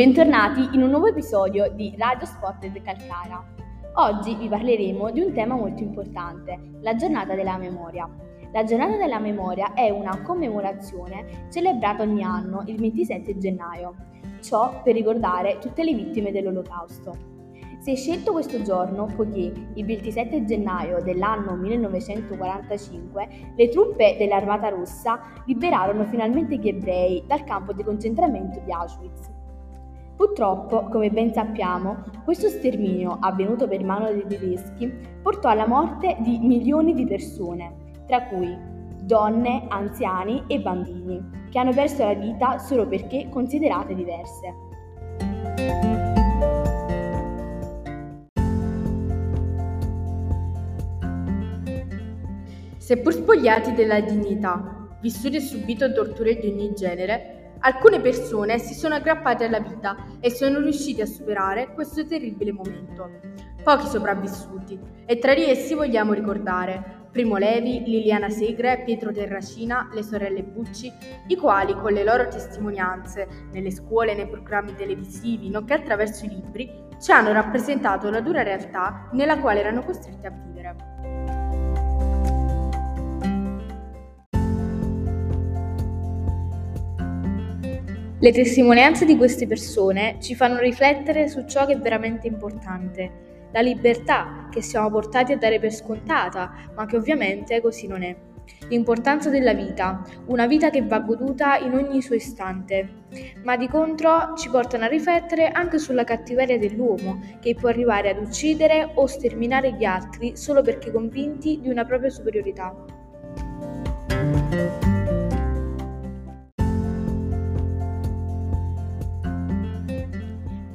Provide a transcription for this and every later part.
bentornati in un nuovo episodio di Radio Spotted Calcara. Oggi vi parleremo di un tema molto importante, la giornata della memoria. La giornata della memoria è una commemorazione celebrata ogni anno il 27 gennaio, ciò per ricordare tutte le vittime dell'Olocausto. Si è scelto questo giorno poiché il 27 gennaio dell'anno 1945 le truppe dell'armata russa liberarono finalmente gli ebrei dal campo di concentramento di Auschwitz. Purtroppo, come ben sappiamo, questo sterminio avvenuto per mano dei tedeschi portò alla morte di milioni di persone, tra cui donne, anziani e bambini, che hanno perso la vita solo perché considerate diverse. Seppur spogliati della dignità, vissuti e subito torture di ogni genere, Alcune persone si sono aggrappate alla vita e sono riusciti a superare questo terribile momento. Pochi sopravvissuti, e tra di essi vogliamo ricordare Primo Levi, Liliana Segre, Pietro Terracina, le sorelle Bucci, i quali con le loro testimonianze nelle scuole, nei programmi televisivi, nonché attraverso i libri, ci hanno rappresentato la dura realtà nella quale erano costretti a vivere. Le testimonianze di queste persone ci fanno riflettere su ciò che è veramente importante, la libertà che siamo portati a dare per scontata, ma che ovviamente così non è. L'importanza della vita, una vita che va goduta in ogni suo istante, ma di contro ci portano a riflettere anche sulla cattiveria dell'uomo, che può arrivare ad uccidere o sterminare gli altri solo perché convinti di una propria superiorità.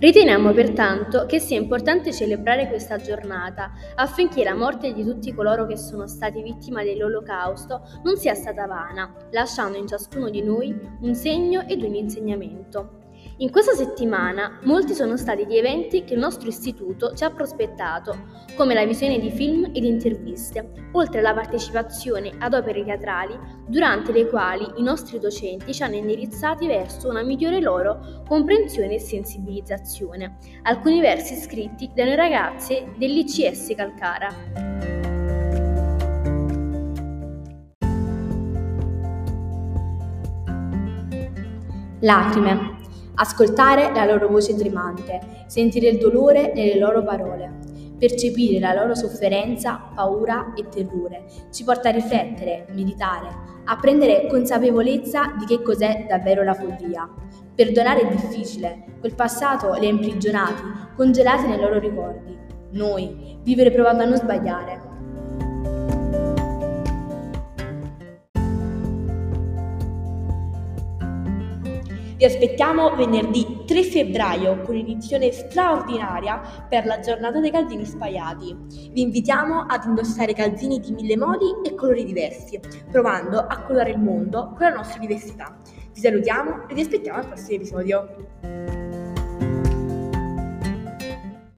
Riteniamo pertanto che sia importante celebrare questa giornata affinché la morte di tutti coloro che sono stati vittime dell'Olocausto non sia stata vana, lasciando in ciascuno di noi un segno ed un insegnamento. In questa settimana molti sono stati gli eventi che il nostro istituto ci ha prospettato, come la visione di film ed interviste, oltre alla partecipazione ad opere teatrali, durante le quali i nostri docenti ci hanno indirizzati verso una migliore loro comprensione e sensibilizzazione. Alcuni versi scritti da noi ragazze dell'ICS Calcara. Lacrime. Ascoltare la loro voce tremante, sentire il dolore nelle loro parole, percepire la loro sofferenza, paura e terrore, ci porta a riflettere, meditare, a prendere consapevolezza di che cos'è davvero la follia. Perdonare è difficile, quel passato li ha imprigionati, congelati nei loro ricordi. Noi, vivere provando a non sbagliare, Vi aspettiamo venerdì 3 febbraio con un'edizione straordinaria per la giornata dei calzini spaiati. Vi invitiamo ad indossare calzini di mille modi e colori diversi, provando a colorare il mondo con la nostra diversità. Vi salutiamo e vi aspettiamo al prossimo episodio.